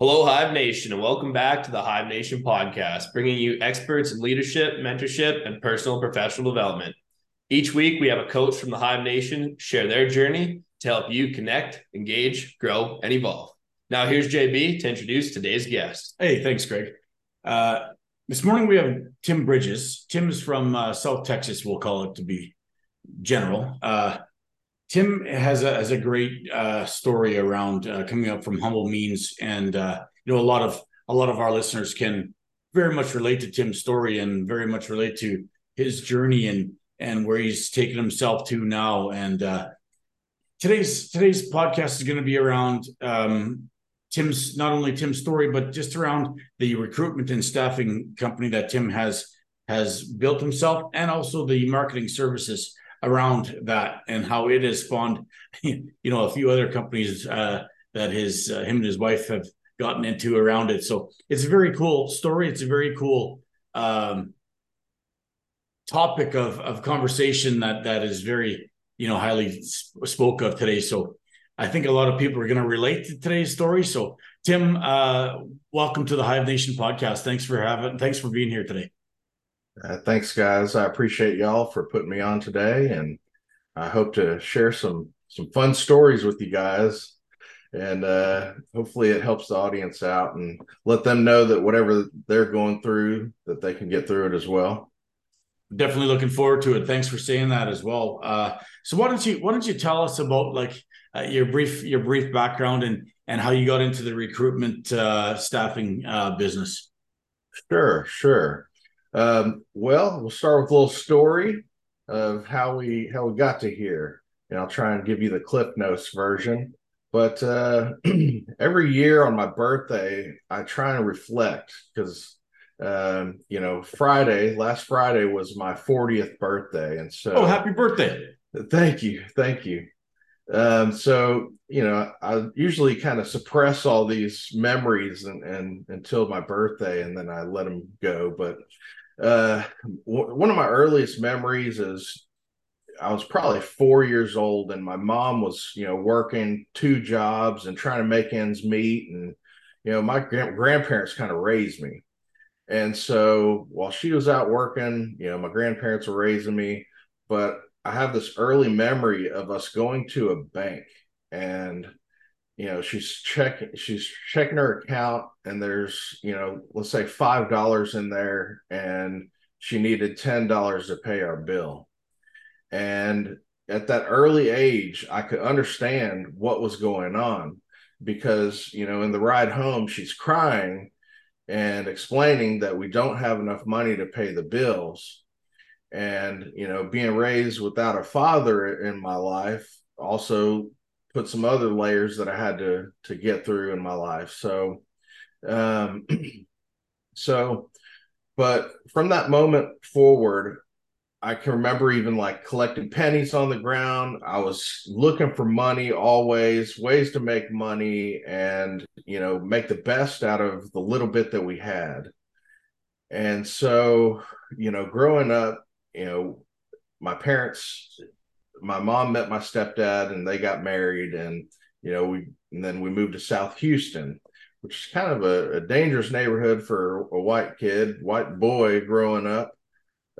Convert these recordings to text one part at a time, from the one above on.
Hello, Hive Nation, and welcome back to the Hive Nation podcast, bringing you experts in leadership, mentorship, and personal and professional development. Each week, we have a coach from the Hive Nation share their journey to help you connect, engage, grow, and evolve. Now, here's JB to introduce today's guest. Hey, thanks, Greg. Uh, this morning, we have Tim Bridges. Tim's from uh, South Texas, we'll call it to be general. Uh, Tim has a has a great uh, story around uh, coming up from humble means, and uh, you know a lot of a lot of our listeners can very much relate to Tim's story and very much relate to his journey and and where he's taken himself to now. And uh, today's today's podcast is going to be around um, Tim's not only Tim's story, but just around the recruitment and staffing company that Tim has has built himself, and also the marketing services around that and how it has spawned, you know, a few other companies uh, that his uh, him and his wife have gotten into around it. So it's a very cool story. It's a very cool um, topic of of conversation that that is very you know highly spoke of today. So I think a lot of people are going to relate to today's story. So Tim, uh, welcome to the Hive Nation podcast. Thanks for having. Thanks for being here today. Uh, thanks, guys. I appreciate y'all for putting me on today, and I hope to share some some fun stories with you guys, and uh, hopefully it helps the audience out and let them know that whatever they're going through, that they can get through it as well. Definitely looking forward to it. Thanks for saying that as well. Uh, so why don't you why don't you tell us about like uh, your brief your brief background and and how you got into the recruitment uh, staffing uh, business? Sure, sure. Um, well, we'll start with a little story of how we how we got to here, and I'll try and give you the Cliff Notes version. But uh, every year on my birthday, I try and reflect because um, you know Friday, last Friday was my 40th birthday, and so oh, happy birthday! Thank you, thank you. Um, so you know, I usually kind of suppress all these memories and, and until my birthday, and then I let them go. But uh, w- one of my earliest memories is I was probably four years old, and my mom was, you know, working two jobs and trying to make ends meet. And, you know, my gra- grandparents kind of raised me. And so while she was out working, you know, my grandparents were raising me. But I have this early memory of us going to a bank and you know she's checking she's checking her account and there's you know let's say five dollars in there and she needed ten dollars to pay our bill. And at that early age i could understand what was going on because you know in the ride home she's crying and explaining that we don't have enough money to pay the bills. And you know being raised without a father in my life also put some other layers that I had to to get through in my life. So, um, so, but from that moment forward, I can remember even like collecting pennies on the ground. I was looking for money always, ways to make money and, you know, make the best out of the little bit that we had. And so, you know, growing up, you know, my parents my mom met my stepdad and they got married and you know we and then we moved to south houston which is kind of a, a dangerous neighborhood for a white kid white boy growing up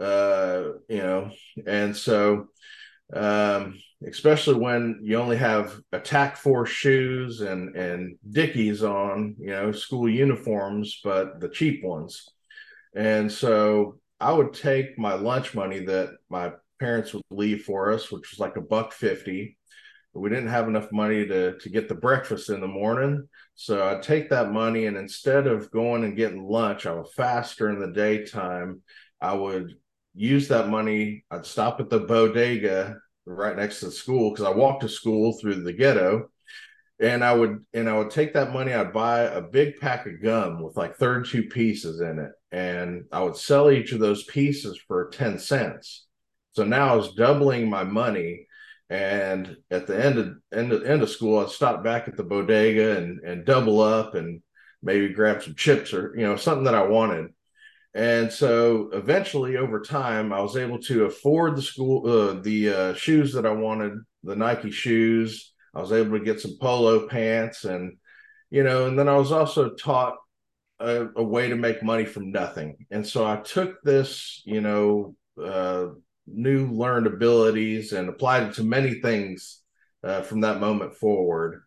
uh you know. And so um especially when you only have attack force shoes and and dickies on you know school uniforms but the cheap ones. And so i would take my lunch money that my parents would leave for us, which was like a buck fifty. We didn't have enough money to to get the breakfast in the morning. So I'd take that money and instead of going and getting lunch, I would fast during the daytime. I would use that money. I'd stop at the bodega right next to the school because I walked to school through the ghetto. And I would and I would take that money, I'd buy a big pack of gum with like 32 pieces in it. And I would sell each of those pieces for 10 cents so now I was doubling my money. And at the end of end of, end of school, I'd stop back at the bodega and and double up and maybe grab some chips or you know something that I wanted. And so eventually, over time, I was able to afford the school uh, the uh, shoes that I wanted, the Nike shoes. I was able to get some polo pants and you know, and then I was also taught a, a way to make money from nothing. And so I took this, you know, uh, new learned abilities and applied it to many things uh, from that moment forward.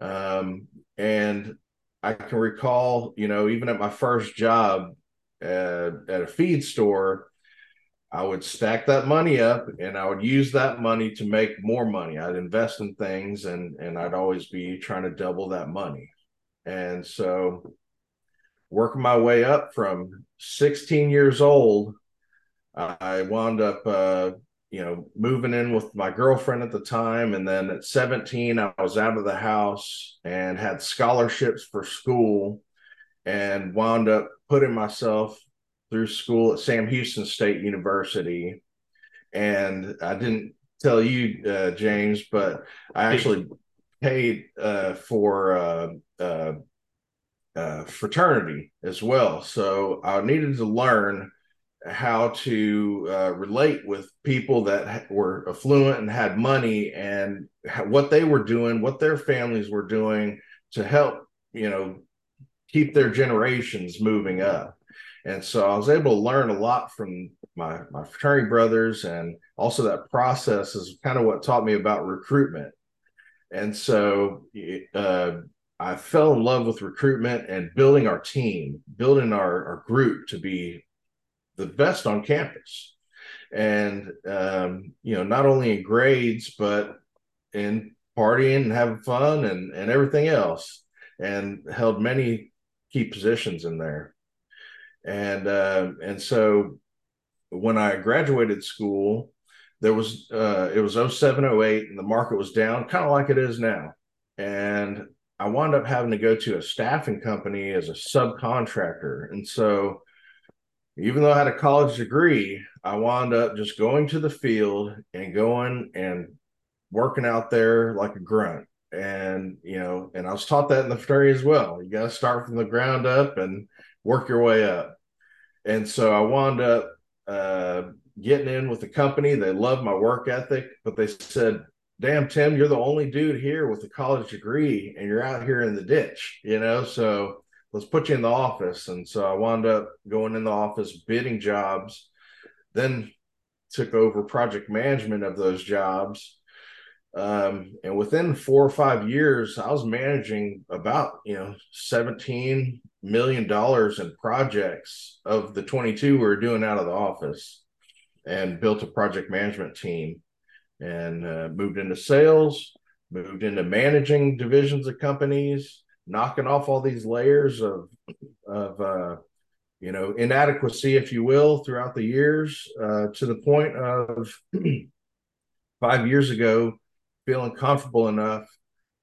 Um, and I can recall, you know, even at my first job at, at a feed store, I would stack that money up and I would use that money to make more money. I'd invest in things and and I'd always be trying to double that money. And so working my way up from 16 years old, I wound up uh, you know, moving in with my girlfriend at the time. And then at 17, I was out of the house and had scholarships for school and wound up putting myself through school at Sam Houston State University. And I didn't tell you, uh, James, but I actually paid uh, for uh, uh, uh fraternity as well. So I needed to learn how to uh, relate with people that were affluent and had money and what they were doing, what their families were doing to help, you know, keep their generations moving up. And so I was able to learn a lot from my my fraternity brothers, and also that process is kind of what taught me about recruitment. And so uh, I fell in love with recruitment and building our team, building our, our group to be the best on campus. And, um, you know, not only in grades, but in partying and having fun and, and everything else, and held many key positions in there. And, uh, and so when I graduated school, there was, uh, it was 07, 08, and the market was down, kind of like it is now. And I wound up having to go to a staffing company as a subcontractor. And so even though I had a college degree, I wound up just going to the field and going and working out there like a grunt. And, you know, and I was taught that in the fraternity as well. You got to start from the ground up and work your way up. And so I wound up uh, getting in with the company. They loved my work ethic, but they said, damn, Tim, you're the only dude here with a college degree and you're out here in the ditch, you know? So, let's put you in the office. And so I wound up going in the office, bidding jobs, then took over project management of those jobs. Um, and within four or five years, I was managing about, you know, 17 million dollars in projects of the 22 we were doing out of the office and built a project management team and uh, moved into sales, moved into managing divisions of companies, knocking off all these layers of of uh, you know inadequacy, if you will, throughout the years, uh, to the point of five years ago feeling comfortable enough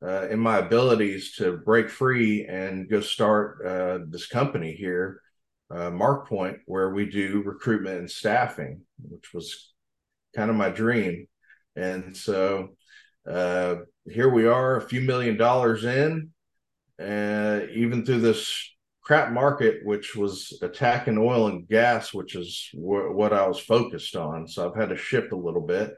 uh, in my abilities to break free and go start uh, this company here, uh, Mark Point, where we do recruitment and staffing, which was kind of my dream. And so uh, here we are, a few million dollars in, uh, even through this crap market, which was attacking oil and gas, which is wh- what I was focused on. So I've had to shift a little bit.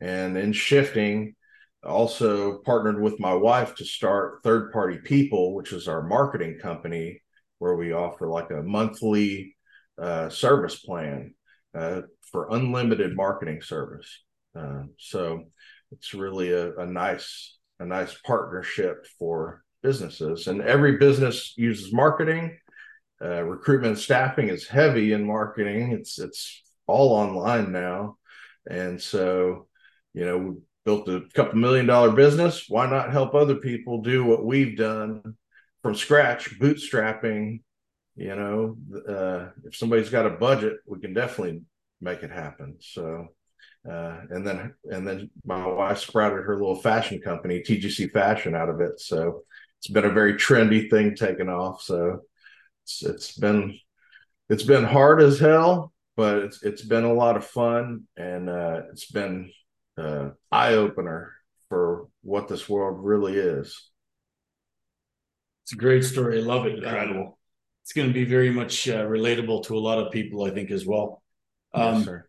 And in shifting, also partnered with my wife to start Third Party People, which is our marketing company, where we offer like a monthly uh, service plan uh, for unlimited marketing service. Uh, so it's really a, a nice a nice partnership for businesses, and every business uses marketing. Uh, recruitment staffing is heavy in marketing. It's it's all online now, and so you know we built a couple million dollar business. Why not help other people do what we've done from scratch, bootstrapping? You know, uh, if somebody's got a budget, we can definitely make it happen. So uh, and then and then my wife sprouted her little fashion company, TGC Fashion, out of it. So it's been a very trendy thing taken off. So it's it's been it's been hard as hell, but it's it's been a lot of fun and uh, it's been uh, eye opener for what this world really is. It's a great story. I love it. Incredible. It's going to be very much uh, relatable to a lot of people, I think, as well. Um, yes, sir.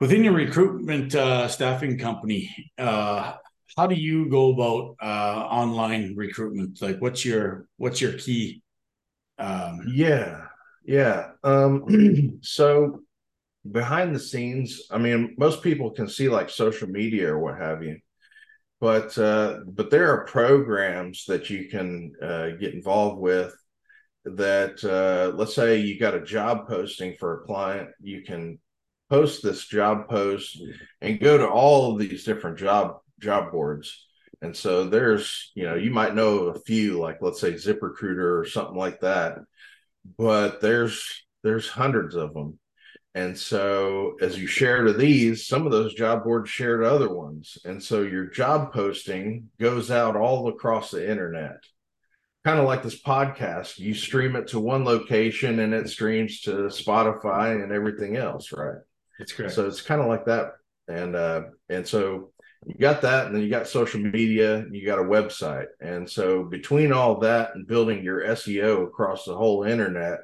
Within your recruitment uh, staffing company, uh, how do you go about uh, online recruitment? Like, what's your what's your key? Um, yeah, yeah. Um, so behind the scenes, I mean, most people can see like social media or what have you, but uh, but there are programs that you can uh, get involved with. That uh, let's say you got a job posting for a client, you can post this job post and go to all of these different job job boards. And so there's, you know, you might know a few, like let's say ZipRecruiter or something like that, but there's there's hundreds of them. And so as you share to these, some of those job boards share to other ones. And so your job posting goes out all across the internet. Kind of like this podcast, you stream it to one location and it streams to Spotify and everything else, right? That's correct. So it's kind of like that. And uh and so you got that and then you got social media you got a website. And so between all that and building your seo across the whole internet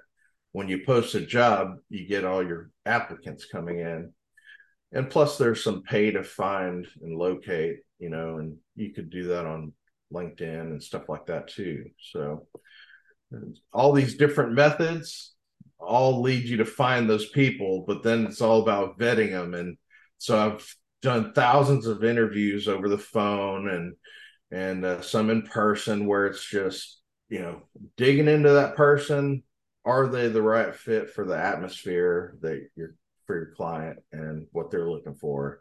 when you post a job you get all your applicants coming in. And plus there's some pay to find and locate you know and you could do that on linkedin and stuff like that too. So all these different methods all lead you to find those people but then it's all about vetting them. And so i've done thousands of interviews over the phone and and uh, some in person where it's just you know digging into that person. Are they the right fit for the atmosphere that you're for your client and what they're looking for?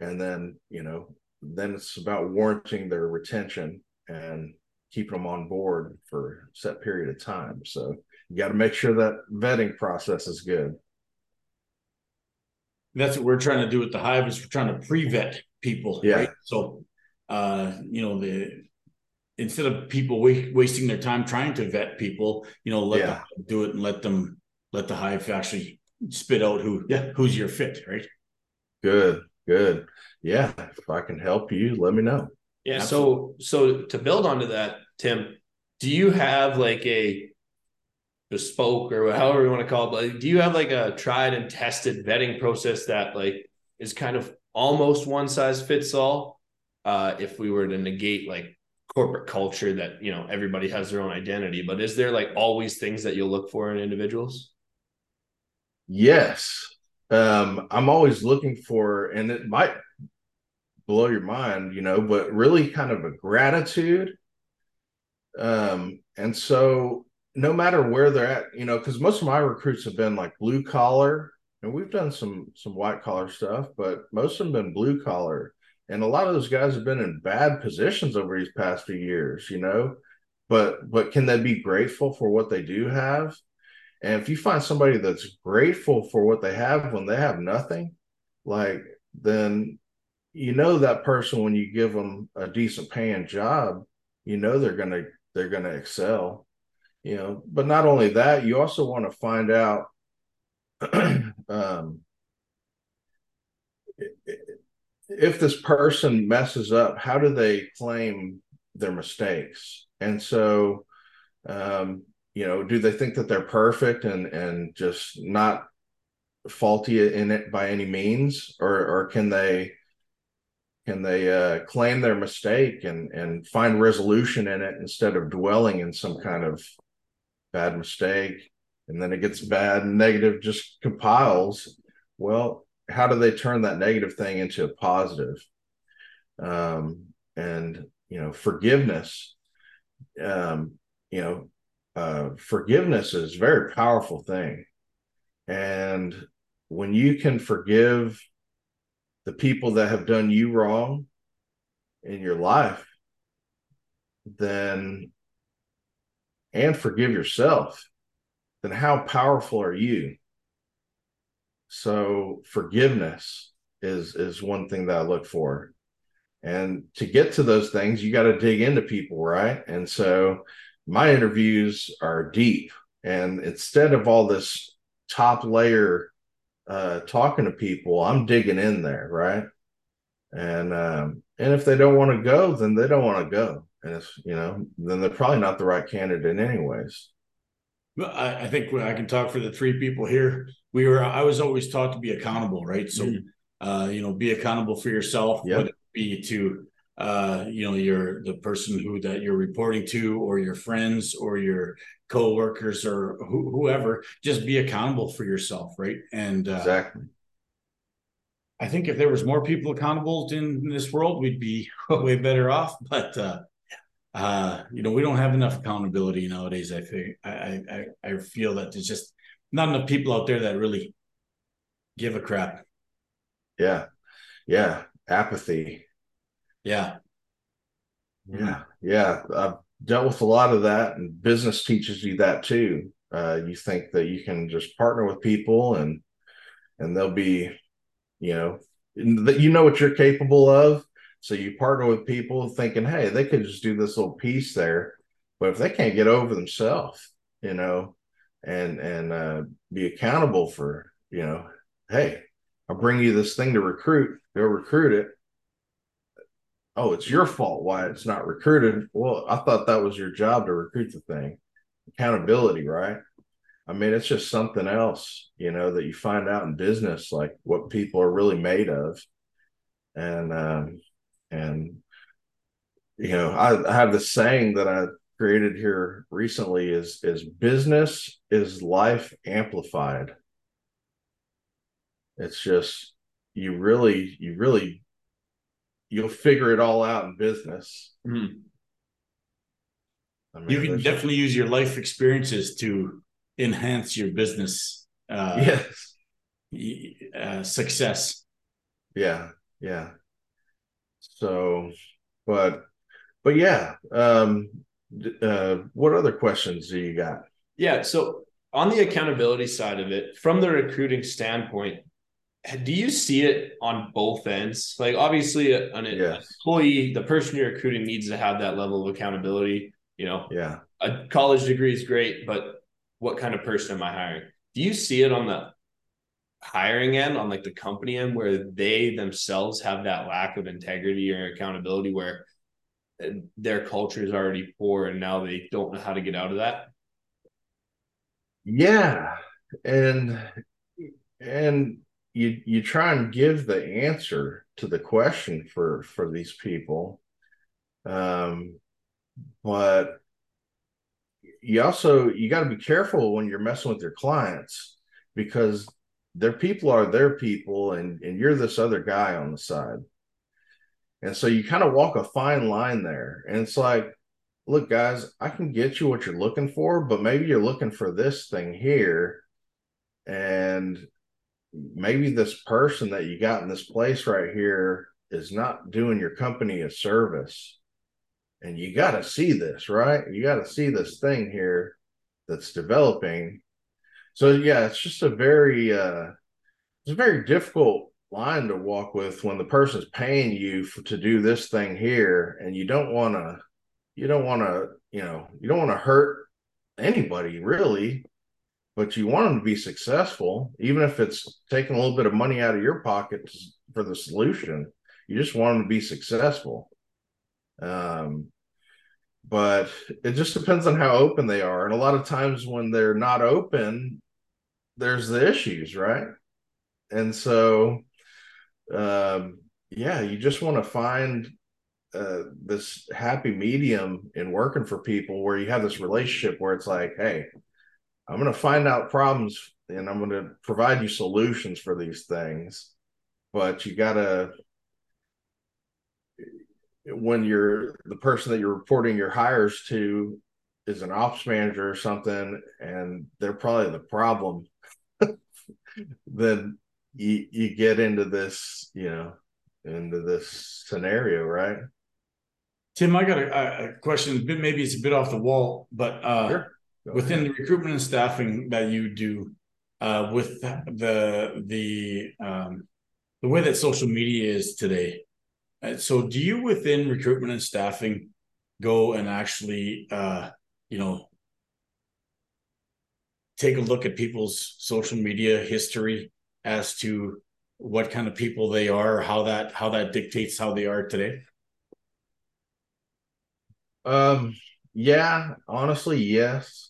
And then you know then it's about warranting their retention and keeping them on board for a set period of time. So you got to make sure that vetting process is good that's what we're trying to do with the hive is we're trying to pre-vet people yeah. right so uh you know the instead of people wa- wasting their time trying to vet people you know let yeah. them do it and let them let the hive actually spit out who yeah who's your fit right good good yeah if i can help you let me know yeah Absolutely. so so to build onto that tim do you have like a bespoke or however you want to call it. But do you have like a tried and tested vetting process that like is kind of almost one size fits all? Uh, if we were to negate like corporate culture that you know everybody has their own identity, but is there like always things that you'll look for in individuals? Yes, um, I'm always looking for, and it might blow your mind, you know, but really kind of a gratitude. Um, and so no matter where they're at, you know, because most of my recruits have been like blue collar, and we've done some some white collar stuff, but most of them been blue collar, and a lot of those guys have been in bad positions over these past few years, you know. But but can they be grateful for what they do have? And if you find somebody that's grateful for what they have when they have nothing, like then you know that person when you give them a decent paying job, you know they're gonna they're gonna excel you know but not only that you also want to find out um, if this person messes up how do they claim their mistakes? And so um, you know do they think that they're perfect and and just not faulty in it by any means? Or or can they can they uh, claim their mistake and and find resolution in it instead of dwelling in some kind of bad mistake, and then it gets bad and negative just compiles. Well, how do they turn that negative thing into a positive? Um, and you know, forgiveness. Um, you know, uh, forgiveness is a very powerful thing, and when you can forgive the people that have done you wrong in your life, then and forgive yourself, then how powerful are you? So forgiveness is is one thing that I look for. And to get to those things, you got to dig into people, right? And so my interviews are deep. And instead of all this top layer uh, talking to people, I'm digging in there, right? And um, and if they don't want to go, then they don't want to go and it's you know then they're probably not the right candidate anyways I, I think I can talk for the three people here. We were I was always taught to be accountable, right? So, mm-hmm. uh, you know, be accountable for yourself, yep. whether it be to uh, you know, your the person who that you're reporting to, or your friends, or your co-workers, or wh- whoever. Just be accountable for yourself, right? And uh, exactly. I think if there was more people accountable in this world, we'd be way better off. But uh, uh, you know, we don't have enough accountability nowadays. I think I, I I feel that there's just not enough people out there that really give a crap. Yeah, yeah, apathy. Yeah, yeah, yeah. I've dealt with a lot of that, and business teaches you that too. Uh, you think that you can just partner with people, and and they'll be, you know, that you know what you're capable of. So you partner with people thinking, hey, they could just do this little piece there, but if they can't get over themselves, you know, and and uh, be accountable for, you know, hey, I'll bring you this thing to recruit, go recruit it oh, it's your fault why it's not recruited. Well, I thought that was your job to recruit the thing. Accountability, right? I mean, it's just something else, you know, that you find out in business, like what people are really made of. And, um, and, you know, I, I have this saying that I created here recently is, is business is life amplified. It's just, you really, you really you'll figure it all out in business. Mm-hmm. I mean, you can definitely use your life experiences to enhance your business uh, yes. Uh, success. Yeah, yeah. So, but, but yeah. Um, uh, what other questions do you got? Yeah. So on the accountability side of it, from the recruiting standpoint, do you see it on both ends? Like obviously an, yes. employee, the person you're recruiting needs to have that level of accountability. You know, yeah, a college degree is great, but what kind of person am I hiring? Do you see it on the hiring end, on like the company end, where they themselves have that lack of integrity or accountability, where uh, their culture is already poor and now they don't know how to get out of that? Yeah, and and you you try and give the answer to the question for for these people um but you also you got to be careful when you're messing with your clients because their people are their people and and you're this other guy on the side and so you kind of walk a fine line there and it's like look guys i can get you what you're looking for but maybe you're looking for this thing here and maybe this person that you got in this place right here is not doing your company a service. And you got to see this, right? You got to see this thing here that's developing. So yeah, it's just a very uh it's a very difficult line to walk with when the person's paying you to do this thing here and you don't want to you don't want to, you know, you don't want to hurt anybody really but you want them to be successful, even if it's taking a little bit of money out of your pocket for the solution. You just want them to be successful. Um, but it just depends on how open they are. And a lot of times when they're not open, there's the issues, right? And so, um, yeah, you just want to find uh, this happy medium in working for people where you have this relationship where it's like, hey, I'm going to find out problems and I'm going to provide you solutions for these things. But you got to, when you're the person that you're reporting your hires to is an ops manager or something, and they're probably the problem, then you, you get into this, you know, into this scenario, right? Tim, I got a, a question. Maybe it's a bit off the wall, but uh, sure within the recruitment and staffing that you do uh, with the the um, the way that social media is today. Uh, so, do you within recruitment and staffing go and actually, uh, you know, take a look at people's social media history as to what kind of people they are, how that how that dictates how they are today? Um. Yeah. Honestly, yes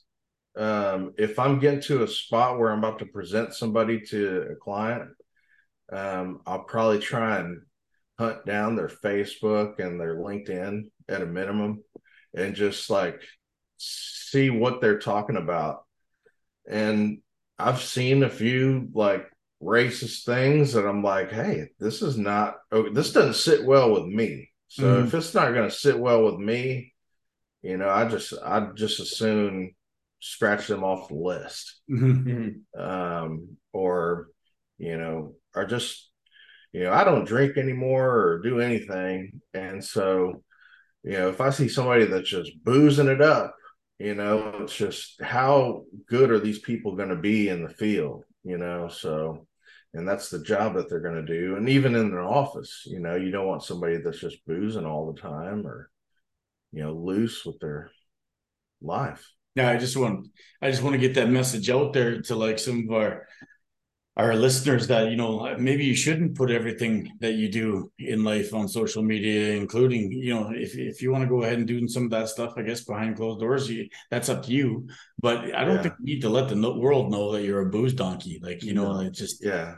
um, if I'm getting to a spot where I'm about to present somebody to a client, um, I'll probably try and hunt down their Facebook and their LinkedIn at a minimum and just like see what they're talking about. And I've seen a few like racist things that I'm like, hey, this is not, oh, this doesn't sit well with me. So mm-hmm. if it's not going to sit well with me, you know, I just, I'd just as soon scratch them off the list. Mm-hmm. mm-hmm. Um, or, you know, or just, you know, I don't drink anymore or do anything. And so, you know, if I see somebody that's just boozing it up, you know, it's just how good are these people going to be in the field, you know? So, and that's the job that they're going to do. And even in an office, you know, you don't want somebody that's just boozing all the time or, you know, loose with their life. Yeah, I just want I just want to get that message out there to like some of our our listeners that you know maybe you shouldn't put everything that you do in life on social media including you know if, if you want to go ahead and do some of that stuff i guess behind closed doors you, that's up to you. But i don't yeah. think you need to let the world know that you're a booze donkey. Like you know like just yeah.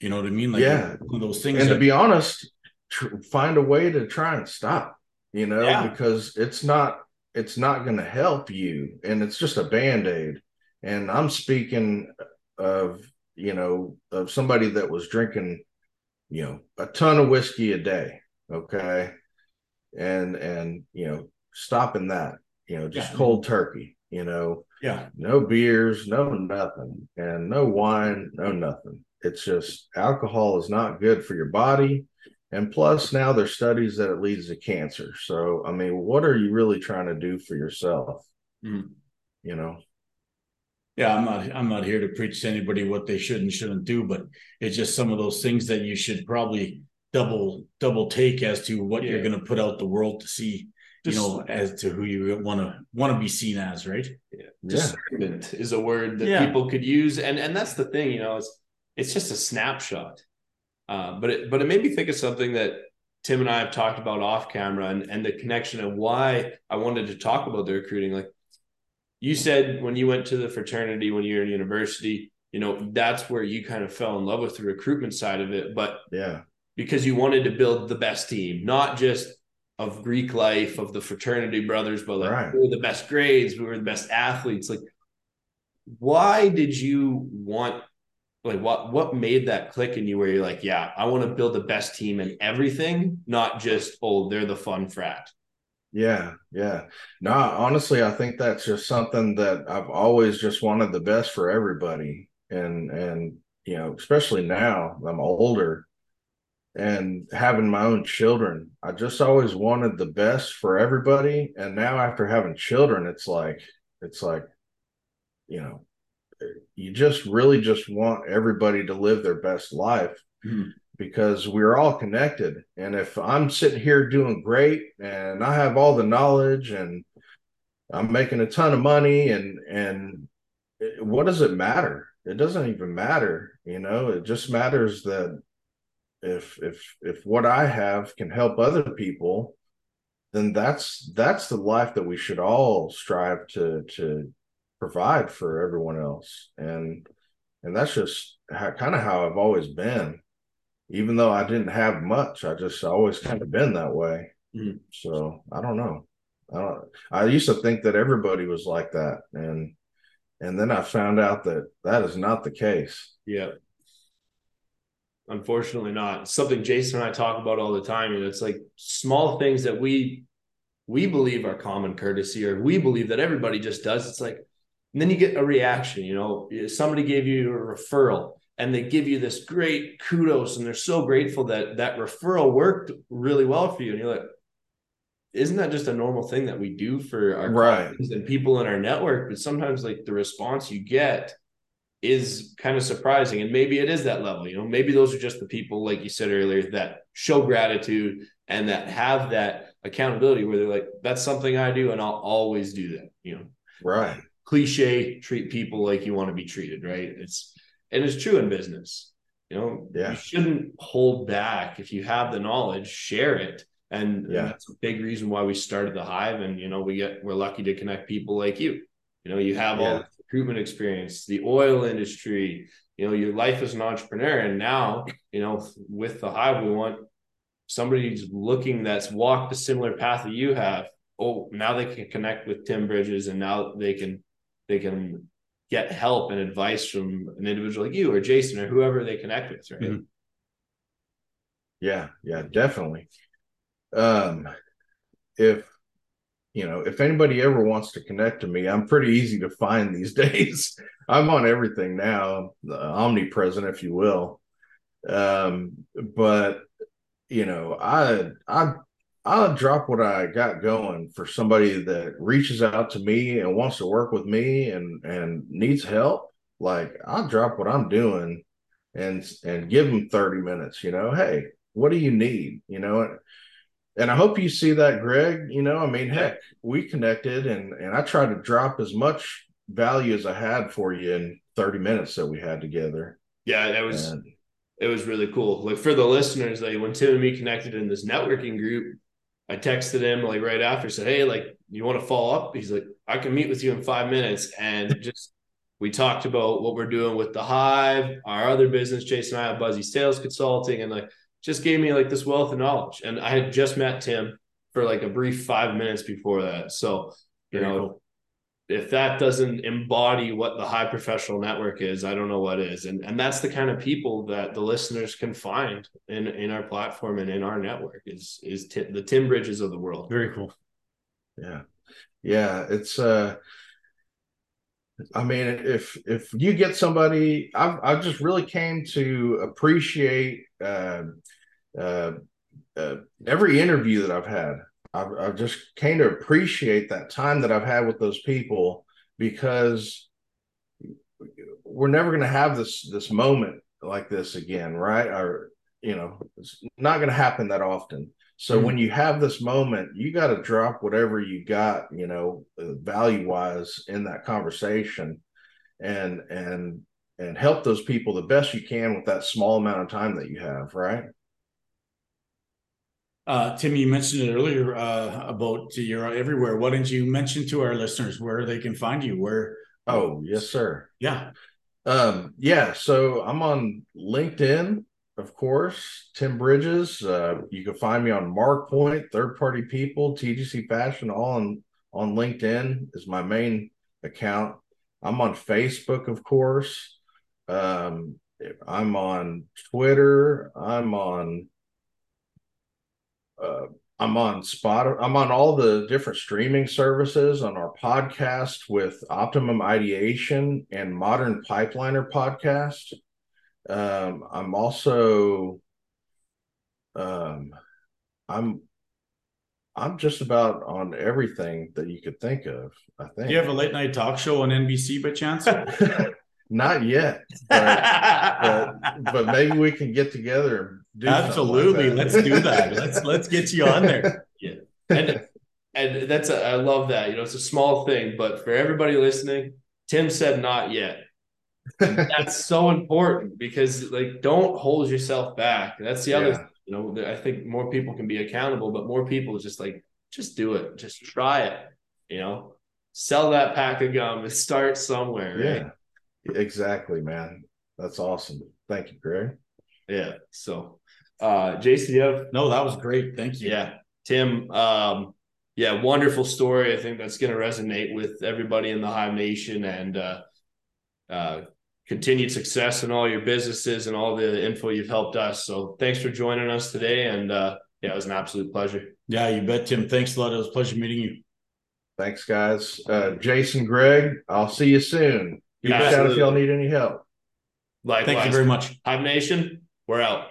You know what i mean? Like yeah. one of those things and that, to be honest tr- find a way to try and stop you know yeah. because it's not it's not going to help you and it's just a band-aid. And i'm speaking of you know, of somebody that was drinking, you know, a ton of whiskey a day. Okay. And, and, you know, stopping that, you know, just yeah. cold turkey, you know, yeah, no beers, no nothing, and no wine, no nothing. It's just alcohol is not good for your body. And plus, now there's studies that it leads to cancer. So, I mean, what are you really trying to do for yourself? Mm. You know? Yeah, I'm not I'm not here to preach to anybody what they should and shouldn't do, but it's just some of those things that you should probably double double take as to what yeah. you're going to put out the world to see. Just, you know, as to who you want to want to be seen as, right? Yeah. Discernment yeah. is a word that yeah. people could use, and and that's the thing, you know, it's it's just a snapshot. Uh, but it but it made me think of something that Tim and I have talked about off camera, and and the connection and why I wanted to talk about the recruiting. Like you said when you went to the fraternity when you were in university, you know, that's where you kind of fell in love with the recruitment side of it. But yeah, because you wanted to build the best team, not just of Greek life, of the fraternity brothers, but like right. we were the best grades, we were the best athletes. Like, why did you want like what what made that click in you where you're like, yeah, I want to build the best team in everything, not just oh, they're the fun frat. Yeah, yeah. No, honestly, I think that's just something that I've always just wanted the best for everybody. And and you know, especially now I'm older and having my own children, I just always wanted the best for everybody. And now after having children, it's like it's like, you know, you just really just want everybody to live their best life. Mm-hmm because we're all connected. And if I'm sitting here doing great and I have all the knowledge and I'm making a ton of money and and what does it matter? It doesn't even matter, you know. It just matters that if if if what I have can help other people, then that's that's the life that we should all strive to to provide for everyone else. And and that's just how, kind of how I've always been even though I didn't have much, I just always kind of been that way. Mm-hmm. So I don't know. I don't. I used to think that everybody was like that, and and then I found out that that is not the case. Yeah. Unfortunately, not something Jason and I talk about all the time. And it's like small things that we we believe are common courtesy, or we believe that everybody just does. It's like, and then you get a reaction. You know, somebody gave you a referral and they give you this great kudos and they're so grateful that that referral worked really well for you. And you're like isn't that just a normal thing that we do for our right. and people in our network? But sometimes like the response you get is kind of surprising and maybe it is that level you know? Maybe those are just the people like you said earlier that show gratitude and that have that accountability where they're like that's something i do and i'll always do that you know? Right. Cliche treat people like you want to be treated right? It's and it's true in business. You know yeah. you shouldn't hold back. If you have the knowledge share it. And, yeah. that's a big reason why we started the hive. And you know we get we're lucky to connect people like you. You know you have yeah. all the recruitment experience the oil industry you know your life as an entrepreneur. And now you know with the hive we want somebody's looking that's walked a similar path that you have, oh, now they can connect with Tim Bridges and now they can they can get help and advice from an individual like you or Jason or whoever they connect with, right? Mm-hmm. Yeah, yeah, definitely. Um if you know, if anybody ever wants to connect to me, I'm pretty easy to find these days. I'm on everything now, omnipresent, if you will. Um, but you know, I I I'll drop what I got going for somebody that reaches out to me and wants to work with me and and needs help. Like I'll drop what I'm doing and and give them 30 minutes, you know, hey, what do you need? You know, and and I hope you see that, Greg. You know, I mean, heck, we connected and and I tried to drop as much value as I had for you in 30 minutes that we had together. Yeah, that was and, it was really cool. Like for the listeners, like when Tim and me connected in this networking group, I texted him like right after, said, Hey, like you want to follow up? He's like, I can meet with you in five minutes. And just we talked about what we're doing with the hive, our other business, Jason and I have Buzzy Sales Consulting, and like just gave me like this wealth of knowledge. And I had just met Tim for like a brief five minutes before that. So, you Very know, cool. If that doesn't embody what the Hive professional network is, I don't know what is. And and that's the kind of people that the listeners can find in in our platform and in our network is is t- the Tim Bridges of the world. Very cool. Yeah. Yeah, it's uh I mean, if if you get somebody, I've I just really came to appreciate uh, uh, uh, every interview that I've had. I've, I've just came to appreciate that time that I've had with those people because we're never going to have this this moment like this again, right? Or you know, it's not going to happen that often. So mm-hmm. when you have this moment, you got to drop whatever you got, you know, uh, value wise in that conversation, and and and help those people the best you can with that small amount of time that you have, right? Uh, Tim, you mentioned it earlier uh, about you're everywhere. Why didn't you mention to our listeners where they can find you? Where? Oh, yes, sir. Yeah. Um, yeah. So I'm on LinkedIn of course, Tim Bridges. Uh, you can find me on MarkPoint, Third Party People, TGC Fashion, all on on LinkedIn is my main account. I'm on Facebook, of course. Um, I'm on Twitter. I'm on. Uh, I'm on Spot. I'm on all the different streaming services on our podcast with Optimum Ideation and Modern Pipeliner podcast. Um, I'm also um, I'm I'm just about on everything that you could think of. I think. Do you have a late night talk show on NBC by chance? Not yet, but, but, but, maybe we can get together. Absolutely, like let's do that. Let's let's get you on there. Yeah, and and that's a, I love that. You know, it's a small thing, but for everybody listening, Tim said not yet that's so important because like don't hold yourself back. That's the other yeah. you know, I think more people can be accountable, but more people just like just do it. Just try it. You know, sell that pack of gum and start somewhere. Right? Yeah. Exactly, man. That's awesome. Thank you, Greg. Yeah. So uh Jason, you have no, that was great. Thank you. Yeah. Tim, um, yeah, wonderful story. I think that's going to resonate with everybody in the Hive Nation and uh, uh, continued success in all your businesses and all the info you've helped us. So thanks for joining us today. And uh, yeah, it was an absolute pleasure. Yeah, you bet, Tim. Thanks a lot. It was a pleasure meeting you. Thanks, guys. Uh, Jason, Greg, I'll see you soon. Give yeah, a if y'all need any help. Likewise. Thank you very much. Hive Nation, we're out.